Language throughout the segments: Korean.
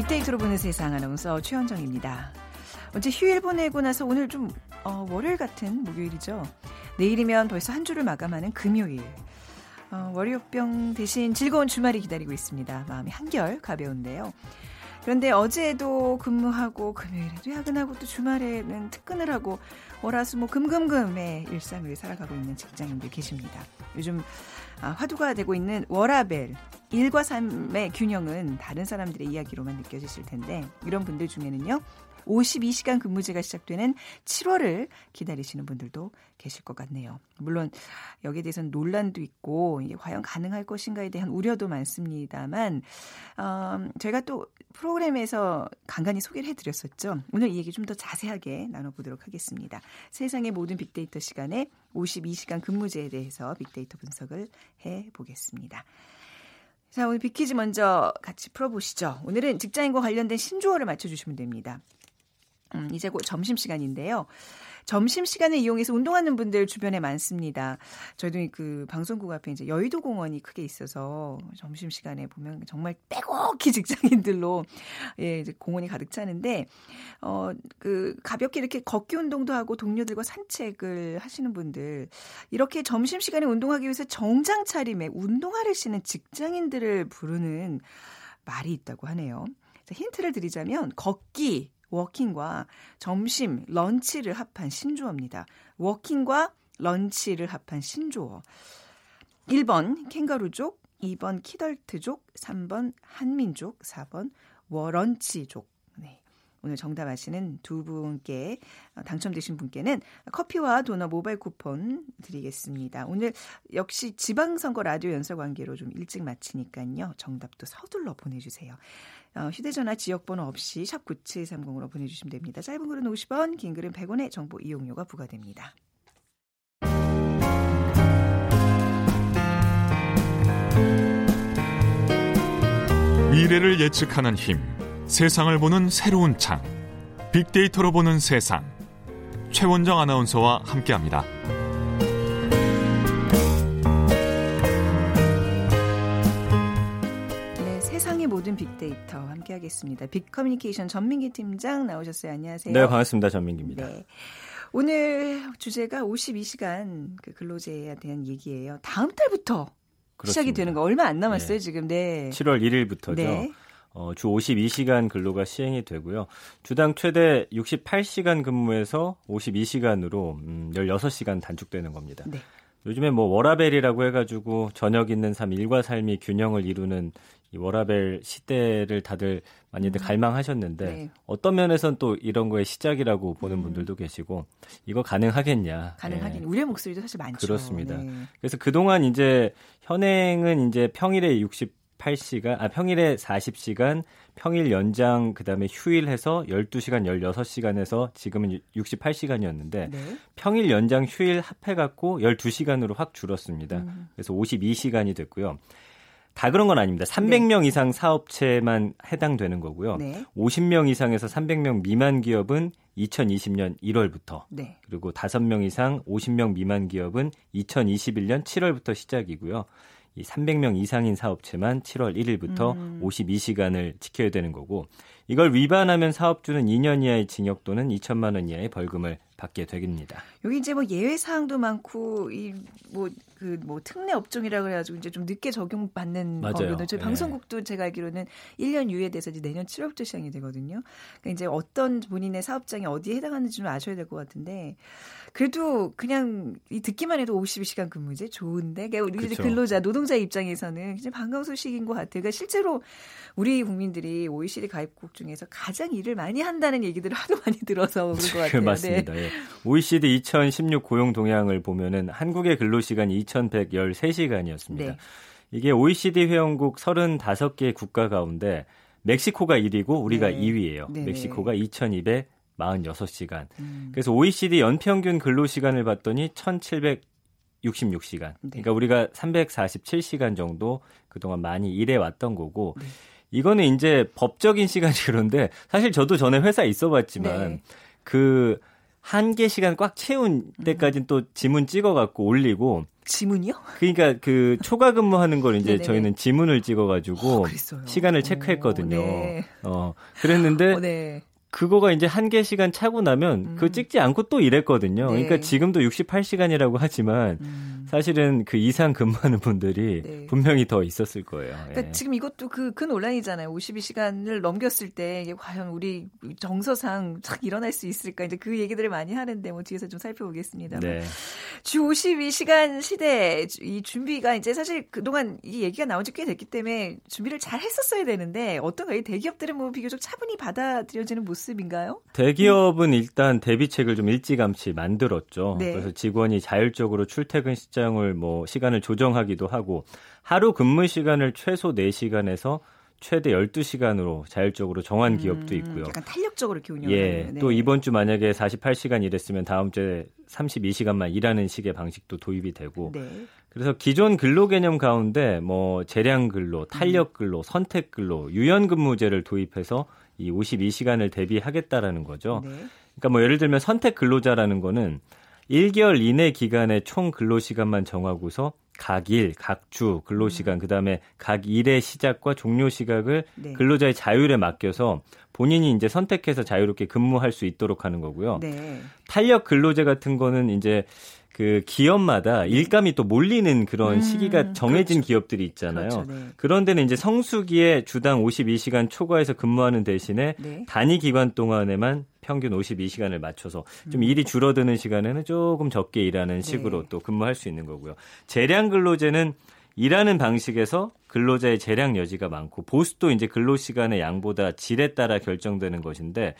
빅데이터로 보는 세상 아나운서 최현정입니다. 어제 휴일 보내고 나서 오늘 좀 어, 월요일 같은 목요일이죠. 내일이면 벌써 한 주를 마감하는 금요일. 어, 월요병 대신 즐거운 주말이 기다리고 있습니다. 마음이 한결 가벼운데요. 그런데 어제도 근무하고 금요일에도 야근하고 또 주말에는 특근을 하고 월화수 뭐 금금금의 일상을 살아가고 있는 직장인들 계십니다. 요즘 아, 화두가 되고 있는 워라벨 일과 삶의 균형은 다른 사람들의 이야기로만 느껴지실 텐데 이런 분들 중에는요. 52시간 근무제가 시작되는 7월을 기다리시는 분들도 계실 것 같네요. 물론 여기에 대해서는 논란도 있고 이게 과연 가능할 것인가에 대한 우려도 많습니다만 어, 저희가 또 프로그램에서 간간히 소개를 해드렸었죠. 오늘 이 얘기 좀 더 자세하게 나눠보도록 하겠습니다. 세상의 모든 빅데이터 시간에 52시간 근무제에 대해서 빅데이터 분석을 해보겠습니다. 자, 오늘 빅퀴즈 먼저 같이 풀어보시죠. 오늘은 직장인과 관련된 신조어를 맞춰주시면 됩니다. 음, 이제 곧 점심시간인데요. 점심시간을 이용해서 운동하는 분들 주변에 많습니다. 저희도 그 방송국 앞에 이제 여의도 공원이 크게 있어서 점심시간에 보면 정말 빼곡히 직장인들로 예, 이제 공원이 가득 차는데, 어, 그 가볍게 이렇게 걷기 운동도 하고 동료들과 산책을 하시는 분들, 이렇게 점심시간에 운동하기 위해서 정장 차림에 운동화를 신는 직장인들을 부르는 말이 있다고 하네요. 자, 힌트를 드리자면, 걷기, 워킹과 점심, 런치를 합한 신조어입니다. 워킹과 런치를 합한 신조어. 1번 캥거루족, 2번 키덜트족, 3번 한민족, 4번 워런치족. 네. 오늘 정답 아시는 두 분께 어, 당첨되신 분께는 커피와 도넛 모바일 쿠폰 드리겠습니다. 오늘 역시 지방선거 라디오 연설 관계로 좀 일찍 마치니까요. 정답도 서둘러 보내주세요. 어, 휴대전화 지역번호 없이 샵 9730으로 보내주시면 됩니다. 짧은 글은 50원, 긴 글은 100원의 정보 이용료가 부과됩니다. 미래를 예측하는 힘, 세상을 보는 새로운 창, 빅데이터로 보는 세상. 최원정 아나운서와 함께합니다. 모든 빅데이터 함께하겠습니다. 빅커뮤니케이션 전민기 팀장 나오셨어요. 안녕하세요. 네, 반갑습니다. 전민기입니다. 네. 오늘 주제가 52시간 그 근로제에 대한 얘기예요. 다음 달부터 그렇습니다. 시작이 되는 거 얼마 안 남았어요, 네. 지금. 네. 7월 1일부터죠. 네. 어, 주 52시간 근로가 시행이 되고요. 주당 최대 68시간 근무에서 52시간으로 음, 16시간 단축되는 겁니다. 네. 요즘에 뭐 워라벨이라고 해가지고 저녁 있는 삶, 일과 삶이 균형을 이루는 이 워라벨 시대를 다들 많이들 음. 갈망하셨는데 네. 어떤 면에선 또 이런 거의 시작이라고 보는 음. 분들도 계시고 이거 가능하겠냐? 가능하긴 네. 우려 목소리도 사실 많죠. 그렇습니다. 네. 그래서 그동안 이제 현행은 이제 평일에 68시간, 아 평일에 40시간, 평일 연장 그 다음에 휴일 해서 12시간, 16시간에서 지금은 68시간이었는데 네. 평일 연장 휴일 합해 갖고 12시간으로 확 줄었습니다. 음. 그래서 52시간이 됐고요. 다 그런 건 아닙니다. 300명 네. 이상 사업체만 해당되는 거고요. 네. 50명 이상에서 300명 미만 기업은 2020년 1월부터 네. 그리고 5명 이상 50명 미만 기업은 2021년 7월부터 시작이고요. 이 300명 이상인 사업체만 7월 1일부터 음. 52시간을 지켜야 되는 거고 이걸 위반하면 사업주는 2년 이하의 징역 또는 2천만 원 이하의 벌금을 받게 됩니다. 여기 이제 뭐 예외 사항도 많고 이 뭐 그뭐 뭐 특례 업종이라 그래가지고 이제 좀 늦게 적용받는 법이거든요. 저희 네. 방송국도 제가 알기로는 1년 유예돼서 이제 내년 7월부터 시행이 되거든요. 그러니까 이제 어떤 본인의 사업장이 어디에 해당하는지 좀 아셔야 될 것 같은데 그래도 그냥 이 듣기만 해도 52시간 근무제 좋은데 그러니까 우리 그렇죠. 근로자 노동자 입장에서는 굉장히 반가운 소식인 것 같아요. 그러니까 실제로 우리 국민들이 OECD 가입국 중에서 가장 일을 많이 한다는 얘기들을 하도 많이 들어서 그런 것 같아요. 맞습니다. 네. 예. OECD 2016 고용 동향을 보면은 한국의 근로 시간이 2,113시간이었습니다. 네. 이게 OECD 회원국 35개 국가 가운데 멕시코가 1위고 우리가 네. 2위예요. 네. 멕시코가 2,246시간. 음. 그래서 OECD 연평균 근로 시간을 봤더니 1,766시간. 네. 그러니까 우리가 347시간 정도 그동안 많이 일해 왔던 거고 네. 이거는 이제 법적인 시간이 그런데 사실 저도 전에 회사에 있어 봤지만 네. 그 한 개 시간 꽉 채운 때까지는 또 지문 찍어갖고 올리고 지문이요? 그러니까 그 초과 근무하는 걸 이제 저희는 지문을 찍어가지고 어, 시간을 체크했거든요. 오, 네. 어 그랬는데 어, 네. 그거가 이제 한개 시간 차고 나면 음. 그 찍지 않고 또 일했거든요. 네. 그러니까 지금도 68시간이라고 하지만 음. 사실은 그 이상 근무하는 분들이 네. 분명히 더 있었을 거예요. 그러니까 예. 지금 이것도 그, 그 논란이잖아요. 52시간을 넘겼을 때 이게 과연 우리 정서상 착 일어날 수 있을까? 이제 그 얘기들을 많이 하는데 뭐 뒤에서 좀 살펴보겠습니다. 네. 주 52시간 시대 이 준비가 이제 사실 그동안 이 얘기가 나온 지 꽤 됐기 때문에 준비를 잘 했었어야 되는데 어떤가 이 대기업들은 뭐 비교적 차분히 받아들여지는 모습 모습인가요? 대기업은 일단 대비책을 좀 일찌감치 만들었죠. 네. 그래서 직원이 자율적으로 출퇴근 시장을 뭐 시간을 조정하기도 하고 하루 근무 시간을 최소 4시간에서 최대 12시간으로 자율적으로 정한 음, 기업도 있고요. 약간 탄력적으로 이렇게 운영하는. 예. 네. 또 이번 주 만약에 48시간 일했으면 다음 주에 32시간만 일하는 식의 방식도 도입이 되고. 네. 그래서 기존 근로 개념 가운데 뭐 재량 근로, 탄력 근로, 선택 근로, 유연 근무제를 도입해서 이 52시간을 대비하겠다라는 거죠. 네. 그러니까 뭐 예를 들면 선택 근로자라는 거는 1개월 이내 기간의 총 근로 시간만 정하고서 각 일, 각주 근로 시간, 음. 그다음에 각 일의 시작과 종료 시각을 네. 근로자의 자율에 맡겨서 본인이 이제 선택해서 자유롭게 근무할 수 있도록 하는 거고요. 네. 탄력 근로제 같은 거는 이제 그 기업마다 일감이 또 몰리는 그런 음, 시기가 정해진 그렇죠. 기업들이 있잖아요. 그렇죠, 네. 그런 데는 이제 성수기에 주당 52시간 초과해서 근무하는 대신에 네. 단위 기간 동안에만 평균 52시간을 맞춰서 좀 음. 일이 줄어드는 시간에는 조금 적게 일하는 식으로 네. 또 근무할 수 있는 거고요. 재량 근로제는 일하는 방식에서 근로자의 재량 여지가 많고 보수도 이제 근로 시간의 양보다 질에 따라 결정되는 것인데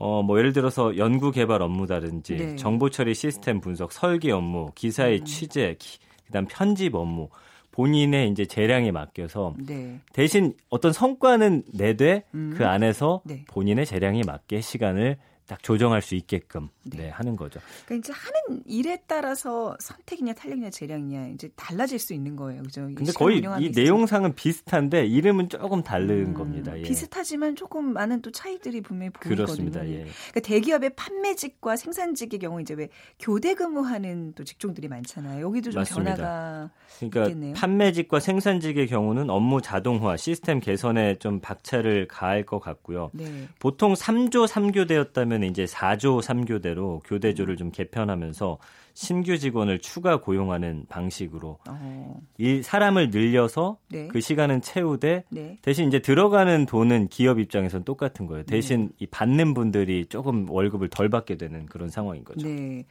어, 뭐 예를 들어서 연구 개발 업무다든지 네. 정보 처리 시스템 분석, 설계 업무, 기사의 음. 취재, 기, 그다음 편집 업무 본인의 이제 재량에 맡겨서 네. 대신 어떤 성과는 내되 음. 그 안에서 네. 본인의 재량에 맞게 시간을 딱 조정할 수 있게끔 네. 네, 하는 거죠. 그러니까 이제 하는 일에 따라서 선택이냐 탄력이냐 재량이냐 이제 달라질 수 있는 거예요, 그죠? 근데 거의 이 내용상은 비슷한데 이름은 조금 다른 음, 겁니다. 예. 비슷하지만 조금 많은 또 차이들이 분명히 보이거든요. 그렇습니다. 예. 그러니까 대기업의 판매직과 생산직의 경우 이제 왜 교대 근무하는 또 직종들이 많잖아요. 여기도 좀 맞습니다. 변화가 그러니까 있겠네요. 판매직과 생산직의 경우는 업무 자동화, 시스템 개선에 좀 박차를 가할 것 같고요. 네. 보통 3조 3교대였다면 이제 4조 3교대로 대로 교대조를 좀 개편하면서 신규 직원을 추가 고용하는 방식으로 어. 이 사람을 늘려서 네. 그 시간은 채우되 네. 대신 이제 들어가는 돈은 기업 입장에서는 똑같은 거예요. 대신 네. 이 받는 분들이 조금 월급을 덜 받게 되는 그런 상황인 거죠. 네.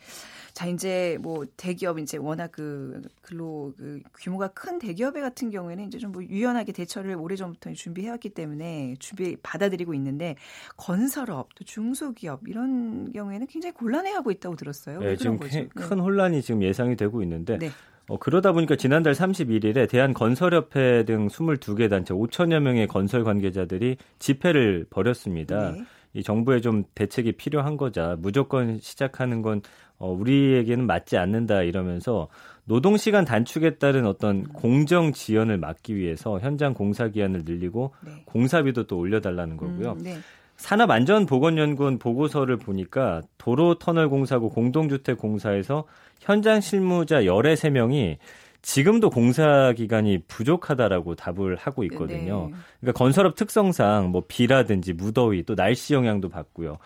자 이제 뭐 대기업 이제 워낙 그 근로 그 규모가 큰 대기업의 같은 경우에는 이제 좀 뭐 유연하게 대처를 오래전부터 준비해왔기 때문에 준비 받아들이고 있는데 건설업 또 중소기업 이런 경우에는 굉장히 곤란해하고 있다고 들었어요. 네, 지금 큰 네. 혼란이 지금 예상이 되고 있는데 네. 어, 그러다 보니까 지난달 31일에 대한건설협회 등 22개 단체 5천여 명의 건설 관계자들이 집회를 벌였습니다. 네. 이 정부에 좀 대책이 필요한 거자 무조건 시작하는 건 어, 우리에게는 맞지 않는다 이러면서 노동 시간 단축에 따른 어떤 공정 지연을 막기 위해서 현장 공사 기한을 늘리고 네. 공사비도 또 올려달라는 거고요. 음, 네. 산업안전보건연구원 보고서를 보니까 도로 터널 공사고 공동주택 공사에서 현장 실무자 13명이 지금도 공사 기간이 부족하다라고 답을 하고 있거든요. 네. 그러니까 건설업 특성상 뭐 비라든지 무더위 또 날씨 영향도 받고요.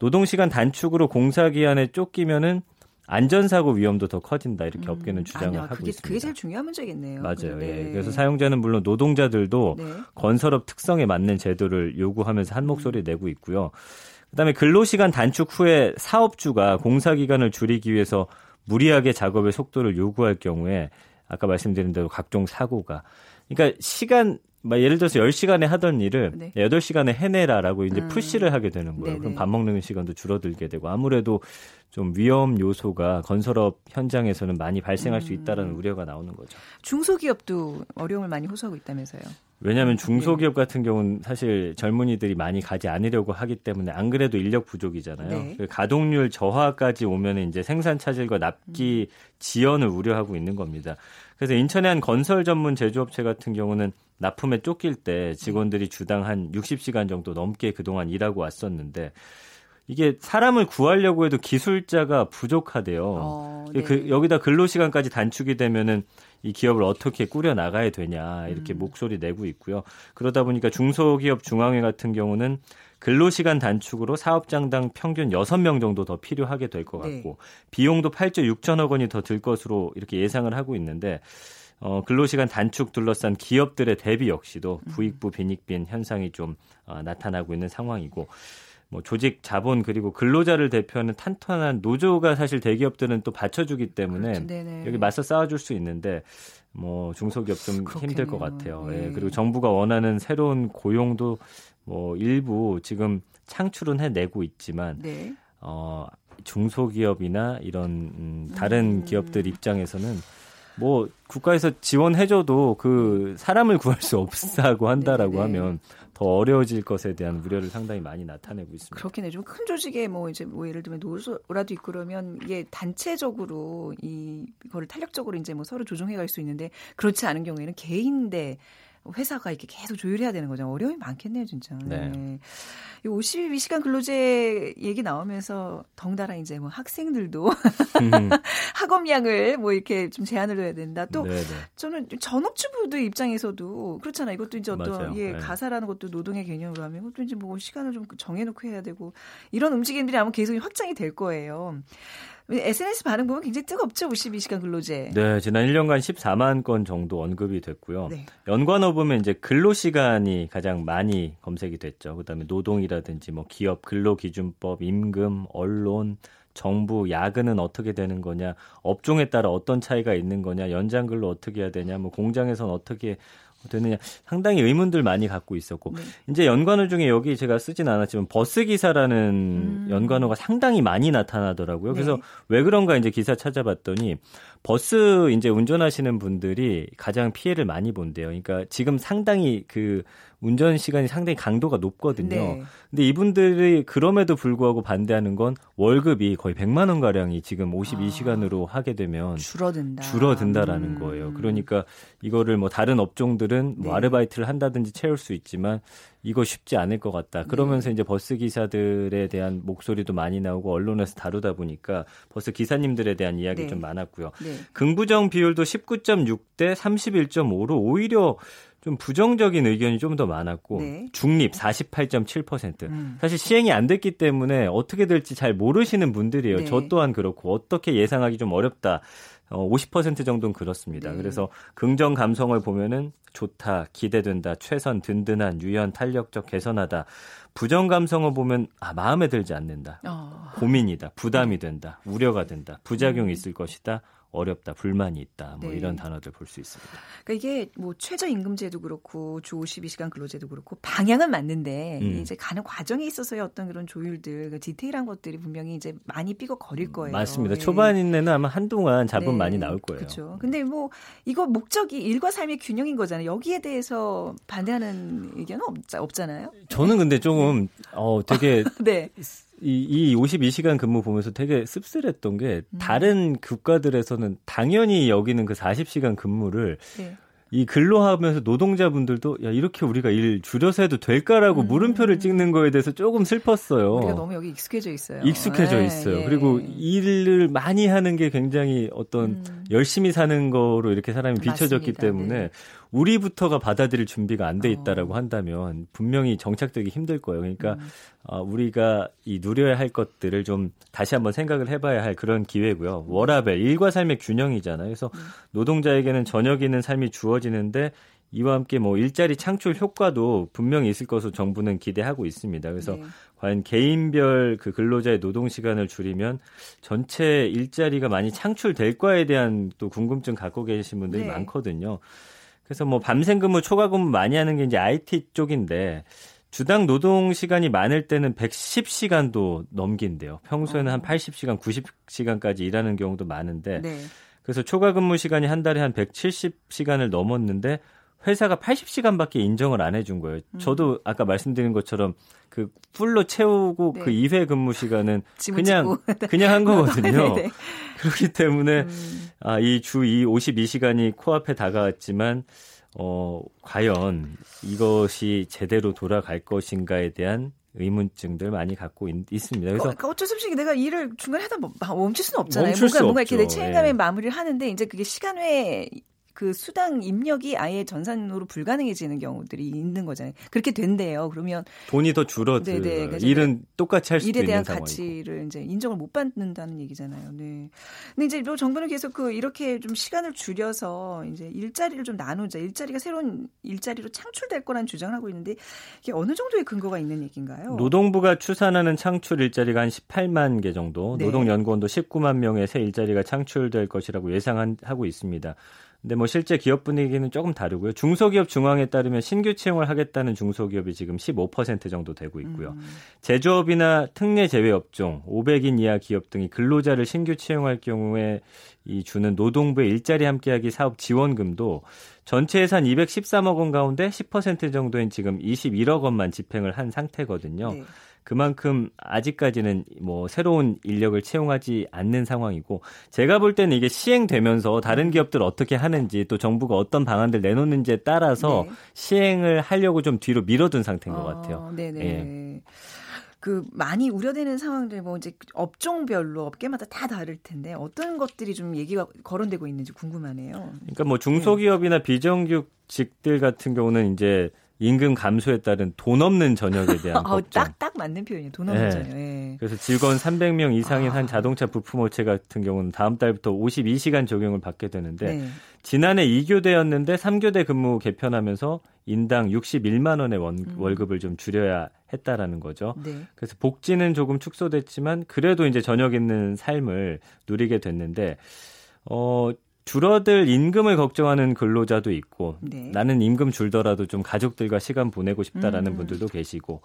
노동 시간 단축으로 공사 기한에 쫓기면은 안전사고 위험도 더 커진다 이렇게 음. 업계는 주장을 아니요, 하고 그게, 있습니다. 그게 제일 중요한 문제겠네요. 맞아요. 네. 예. 그래서 사용자는 물론 노동자들도 네. 건설업 특성에 맞는 제도를 요구하면서 한 목소리 음. 내고 있고요. 그다음에 근로시간 단축 후에 사업주가 공사 기간을 줄이기 위해서 무리하게 작업의 속도를 요구할 경우에 아까 말씀드린 대로 각종 사고가 그러니까 시간 막 예를 들어서 10시간에 하던 일을 네. 8시간에 해내라라고 이제 음. 푸시를 하게 되는 거예요. 네네. 그럼 밥 먹는 시간도 줄어들게 되고 아무래도 좀 위험 요소가 건설업 현장에서는 많이 발생할 음. 수 있다라는 우려가 나오는 거죠. 중소기업도 어려움을 많이 호소하고 있다면서요. 왜냐하면 중소기업 네. 같은 경우는 사실 젊은이들이 많이 가지 않으려고 하기 때문에 안 그래도 인력 부족이잖아요. 네. 그 가동률 저하까지 오면 이제 생산 차질과 납기 음. 지연을 우려하고 있는 겁니다. 그래서 인천의 한 건설 전문 제조업체 같은 경우는 납품에 쫓길 때 직원들이 주당 한 60시간 정도 넘게 그동안 일하고 왔었는데 이게 사람을 구하려고 해도 기술자가 부족하대요. 어, 네. 그 여기다 근로 시간까지 단축이 되면은 이 기업을 어떻게 꾸려 나가야 되냐 이렇게 음. 목소리 내고 있고요. 그러다 보니까 중소기업 중앙회 같은 경우는 근로시간 단축으로 사업장당 평균 6명 정도 더 필요하게 될 것 같고 네. 비용도 8조 6천억 원이 더 들 것으로 이렇게 예상을 하고 있는데 어, 근로시간 단축 둘러싼 기업들의 대비 역시도 음. 부익부 빈익빈 현상이 좀 어, 나타나고 있는 상황이고 뭐 조직 자본 그리고 근로자를 대표하는 탄탄한 노조가 사실 대기업들은 또 받쳐주기 때문에 그렇죠. 여기 맞서 싸워줄 수 있는데 뭐 중소기업 좀 그렇겠네요. 힘들 것 같아요. 네. 예. 그리고 정부가 원하는 새로운 고용도 뭐 일부 지금 창출은 해내고 있지만 네. 어 중소기업이나 이런 음, 다른 음. 기업들 입장에서는 뭐 국가에서 지원해줘도 그 사람을 구할 수 없다고 한다라고 네네. 하면 더 어려워질 것에 대한 우려를 상당히 많이 나타내고 있습니다. 그렇긴 해. 좀큰 조직에 뭐 이제 뭐 예를 들면 노조라도 있고 그러면 이게 단체적으로 이거를 탄력적으로 이제 뭐 서로 조정해 갈 수 있는데 그렇지 않은 경우에는 개인 대 회사가 이렇게 계속 조율해야 되는 거죠. 어려움이 많겠네요, 진짜. 네. 네. 이 52시간 근로제 얘기 나오면서 덩달아 이제 뭐 학생들도 음. 학업량을 뭐 이렇게 좀 제한을 해야 된다. 또 네네. 네. 저는 전업주부들 입장에서도 그렇잖아요. 이것도 이제 어떤 맞아요. 예, 네. 가사라는 것도 노동의 개념으로 하면 이것도 이제 뭐 시간을 좀 정해놓고 해야 되고 이런 움직임들이 아마 계속 확장이 될 거예요. SNS 반응 보면 굉장히 뜨겁죠. 52시간 근로제. 네, 지난 1년간 14만 건 정도 언급이 됐고요. 네. 연관어 보면 이제 근로 시간이 가장 많이 검색이 됐죠. 그다음에 노동이라든지 뭐 기업 근로 기준법, 임금, 언론, 정부 야근은 어떻게 되는 거냐, 업종에 따라 어떤 차이가 있는 거냐, 연장 근로 어떻게 해야 되냐, 뭐 공장에서는 어떻게 되느냐 상당히 의문들 많이 갖고 있었고 네. 이제 연관어 중에 여기 제가 쓰진 않았지만 버스 기사라는 음. 연관어가 상당히 많이 나타나더라고요. 그래서 네. 왜 그런가 이제 기사 찾아봤더니 버스 이제 운전하시는 분들이 가장 피해를 많이 본대요. 그러니까 지금 상당히 그 운전 시간이 상당히 강도가 높거든요. 네. 근데 이분들이 그럼에도 불구하고 반대하는 건 월급이 거의 100만 원 가량이 지금 52시간으로 아, 하게 되면 줄어든다. 줄어든다라는 음. 거예요. 그러니까 이거를 뭐 다른 업종들은 뭐 네. 아르바이트를 한다든지 채울 수 있지만 이거 쉽지 않을 것 같다. 그러면서 네. 이제 버스 기사들에 대한 목소리도 많이 나오고 언론에서 다루다 보니까 버스 기사님들에 대한 이야기 네. 좀 많았고요. 네. 긍부정 비율도 19.6 대 31.5로 오히려 좀 부정적인 의견이 좀 더 많았고 네. 중립 48.7%. 음. 사실 시행이 안 됐기 때문에 어떻게 될지 잘 모르시는 분들이에요. 네. 저 또한 그렇고 어떻게 예상하기 좀 어렵다. 어, 50% 정도는 그렇습니다. 네. 그래서 긍정 감성을 보면은 좋다, 기대된다, 최선, 든든한, 유연, 탄력적, 개선하다. 부정 감성을 보면 아 마음에 들지 않는다, 어. 고민이다, 부담이 된다, 우려가 된다, 부작용이 음. 있을 것이다. 어렵다, 불만이 있다, 뭐 네. 이런 단어들 볼 수 있습니다. 그러니까 이게 뭐 최저임금제도 그렇고 주 52시간 근로제도 그렇고 방향은 맞는데 음. 이제 가는 과정에 있어서의 어떤 그런 조율들, 그 디테일한 것들이 분명히 이제 많이 삐걱거릴 음, 거예요. 맞습니다. 네. 초반에는 아마 한동안 잡음 네. 많이 나올 거예요. 그렇죠. 근데 뭐 이거 목적이 일과 삶의 균형인 거잖아요. 여기에 대해서 반대하는 의견은 없, 잖아요 저는 근데 조금 어 되게 네. 이, 이 52시간 근무 보면서 되게 씁쓸했던 게 음. 다른 국가들에서는 당연히 여기는 그 40시간 근무를 네. 이 근로하면서 노동자분들도 야 이렇게 우리가 일 줄여서 해도 될까라고 음. 물음표를 찍는 거에 대해서 조금 슬펐어요. 우리가 너무 여기 익숙해져 있어요. 익숙해져 네, 있어요. 네. 그리고 일을 많이 하는 게 굉장히 어떤 음. 열심히 사는 거로 이렇게 사람이 비춰졌기 맞습니다. 때문에 네. 우리부터가 받아들일 준비가 안 돼 있다라고 어. 한다면 분명히 정착되기 힘들 거예요. 그러니까 음. 어, 우리가 이 누려야 할 것들을 좀 다시 한번 생각을 해봐야 할 그런 기회고요. 워라벨 일과 삶의 균형이잖아요. 그래서 음. 노동자에게는 저녁 있는 삶이 주어지는데 이와 함께 뭐 일자리 창출 효과도 분명히 있을 것으로 정부는 기대하고 있습니다. 그래서 네. 과연 개인별 그 근로자의 노동 시간을 줄이면 전체 일자리가 많이 창출될 거에 대한 또 궁금증 갖고 계신 분들이 네. 많거든요. 그래서 뭐 밤샘 근무, 초과 근무 많이 하는 게 이제 IT 쪽인데 주당 노동 시간이 많을 때는 110시간도 넘긴대요. 평소에는 어. 한 80시간, 90시간까지 일하는 경우도 많은데 네. 그래서 초과 근무 시간이 한 달에 한 170시간을 넘었는데 회사가 80시간밖에 인정을 안 해준 거예요. 음. 저도 아까 말씀드린 것처럼 그 풀로 채우고 네. 그 2회 근무 시간은 그냥 그냥 한 거거든요. 네, 네. 그렇기 때문에 음. 아, 이주이 52시간이 코앞에 다가왔지만 어, 과연 이것이 제대로 돌아갈 것인가에 대한 의문증들 많이 갖고 있, 습니다 그래서 어, 어쩔 수 없이 내가 일을 중간에 하다 멈출 수는 없잖아요. 멈출 뭔가 뭔가 이렇게 내 책임감에 예. 마무리를 하는데 이제 그게 시간 외에 그 수당 입력이 아예 전산으로 불가능해지는 경우들이 있는 거잖아요. 그렇게 된대요. 그러면 돈이 더 줄어들. 네네. 네. 일은 똑같이 할 수도 일에 대한 상황이고. 가치를 이제 인정을 못 받는다는 얘기잖아요. 네. 근데 이제 뭐 정부는 계속 그 이렇게 좀 시간을 줄여서 이제 일자리를 좀 나누자. 일자리가 새로운 일자리로 창출될 거라는 주장을 하고 있는데 이게 어느 정도의 근거가 있는 얘기인가요? 노동부가 추산하는 창출 일자리가 한 18만 개 정도, 네. 노동연구원도 19만 명의 새 일자리가 창출될 것이라고 예상하고 있습니다. 근데 뭐 실제 기업 분위기는 조금 다르고요. 중소기업 중앙에 따르면 신규 채용을 하겠다는 중소기업이 지금 15% 정도 되고 있고요. 음. 제조업이나 특례 제외 업종, 500인 이하 기업 등이 근로자를 신규 채용할 경우에 이 주는 노동부의 일자리 함께하기 사업 지원금도 전체 예산 213억 원 가운데 10% 정도인 지금 21억 원만 집행을 한 상태거든요. 네. 그만큼 아직까지는 뭐 새로운 인력을 채용하지 않는 상황이고 제가 볼 때는 이게 시행되면서 다른 음. 기업들 어떻게 하는지 또 정부가 어떤 방안들 내놓는지에 따라서 네. 시행을 하려고 좀 뒤로 밀어둔 상태인 것 같아요. 어, 네네. 예. 그 많이 우려되는 상황들 뭐 이제 업종별로 업계마다 다 다를 텐데 어떤 것들이 좀 얘기가 거론되고 있는지 궁금하네요. 그러니까 뭐 중소기업이나 네. 비정규직들 같은 경우는 이제 임금 감소에 따른 돈 없는 전역에 대한 어, 걱정. 딱, 딱 맞는 표현이에요. 돈 없는 네. 전역. 네. 그래서 직원 300명 이상인 아. 한 자동차 부품업체 같은 경우는 다음 달부터 52시간 적용을 받게 되는데 네. 지난해 2교대였는데 3교대 근무 개편하면서 인당 61만 원의 원, 음. 월급을 좀 줄여야 했다라는 거죠. 네. 그래서 복지는 조금 축소됐지만 그래도 이제 저녁 있는 삶을 누리게 됐는데 어 줄어들 임금을 걱정하는 근로자도 있고 네. 나는 임금 줄더라도 좀 가족들과 시간 보내고 싶다라는 음. 분들도 계시고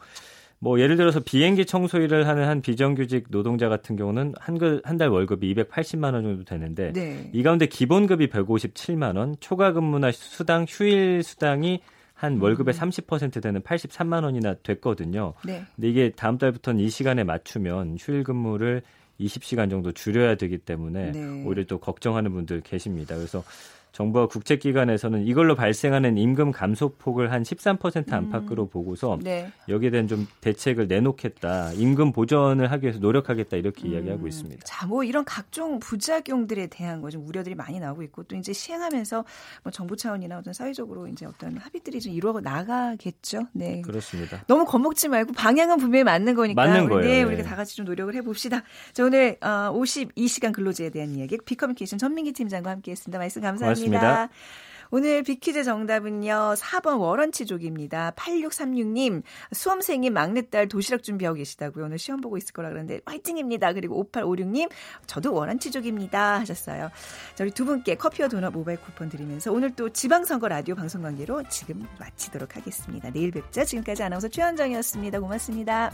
뭐 예를 들어서 비행기 청소 일을 하는 한 비정규직 노동자 같은 경우는 한 달 월급이 280만 원 정도 되는데 네. 이 가운데 기본급이 157만 원, 초과 근무나 수당, 휴일 수당이 한 음. 월급의 30% 되는 83만 원이나 됐거든요. 네. 근데 이게 다음 달부터는 이 시간에 맞추면 휴일 근무를 20시간 정도 줄여야 되기 때문에 네. 오히려 또 걱정하는 분들 계십니다. 그래서 정부와 국책기관에서는 이걸로 발생하는 임금 감소폭을 한 13% 안팎으로 음. 보고서 네. 여기에 대한 좀 대책을 내놓겠다. 임금 보전을 하기 위해서 노력하겠다 이렇게 음. 이야기하고 있습니다. 자, 뭐 이런 각종 부작용들에 대한 거 좀 우려들이 많이 나오고 있고 또 이제 시행하면서 뭐 정부 차원이나 어떤 사회적으로 이제 어떤 합의들이 좀 이루어 나가겠죠. 네. 그렇습니다. 너무 겁먹지 말고 방향은 분명히 맞는 거니까 맞는 거예요. 네, 우리가 다 같이 좀 노력을 해 봅시다. 자, 오늘 어, 52시간 근로제에 대한 이야기 비커뮤니케이션 전민기 팀장과 함께 했습니다. 말씀 감사합니다. 고맙습니다. 오늘 비퀴즈 정답은요. 4번 워런치족입니다. 8636님, 수험생인 막내딸 도시락 준비하고 계시다고요. 오늘 시험 보고 있을 거라 그러는데 화이팅입니다. 그리고 5856님, 저도 워런치족입니다. 하셨어요. 자, 우리 두 분께 커피와 도넛 모바일 쿠폰 드리면서 오늘 또 지방선거 라디오 방송 관계로 지금 마치도록 하겠습니다. 내일 뵙자. 지금까지 아나운서 최현정이었습니다. 고맙습니다.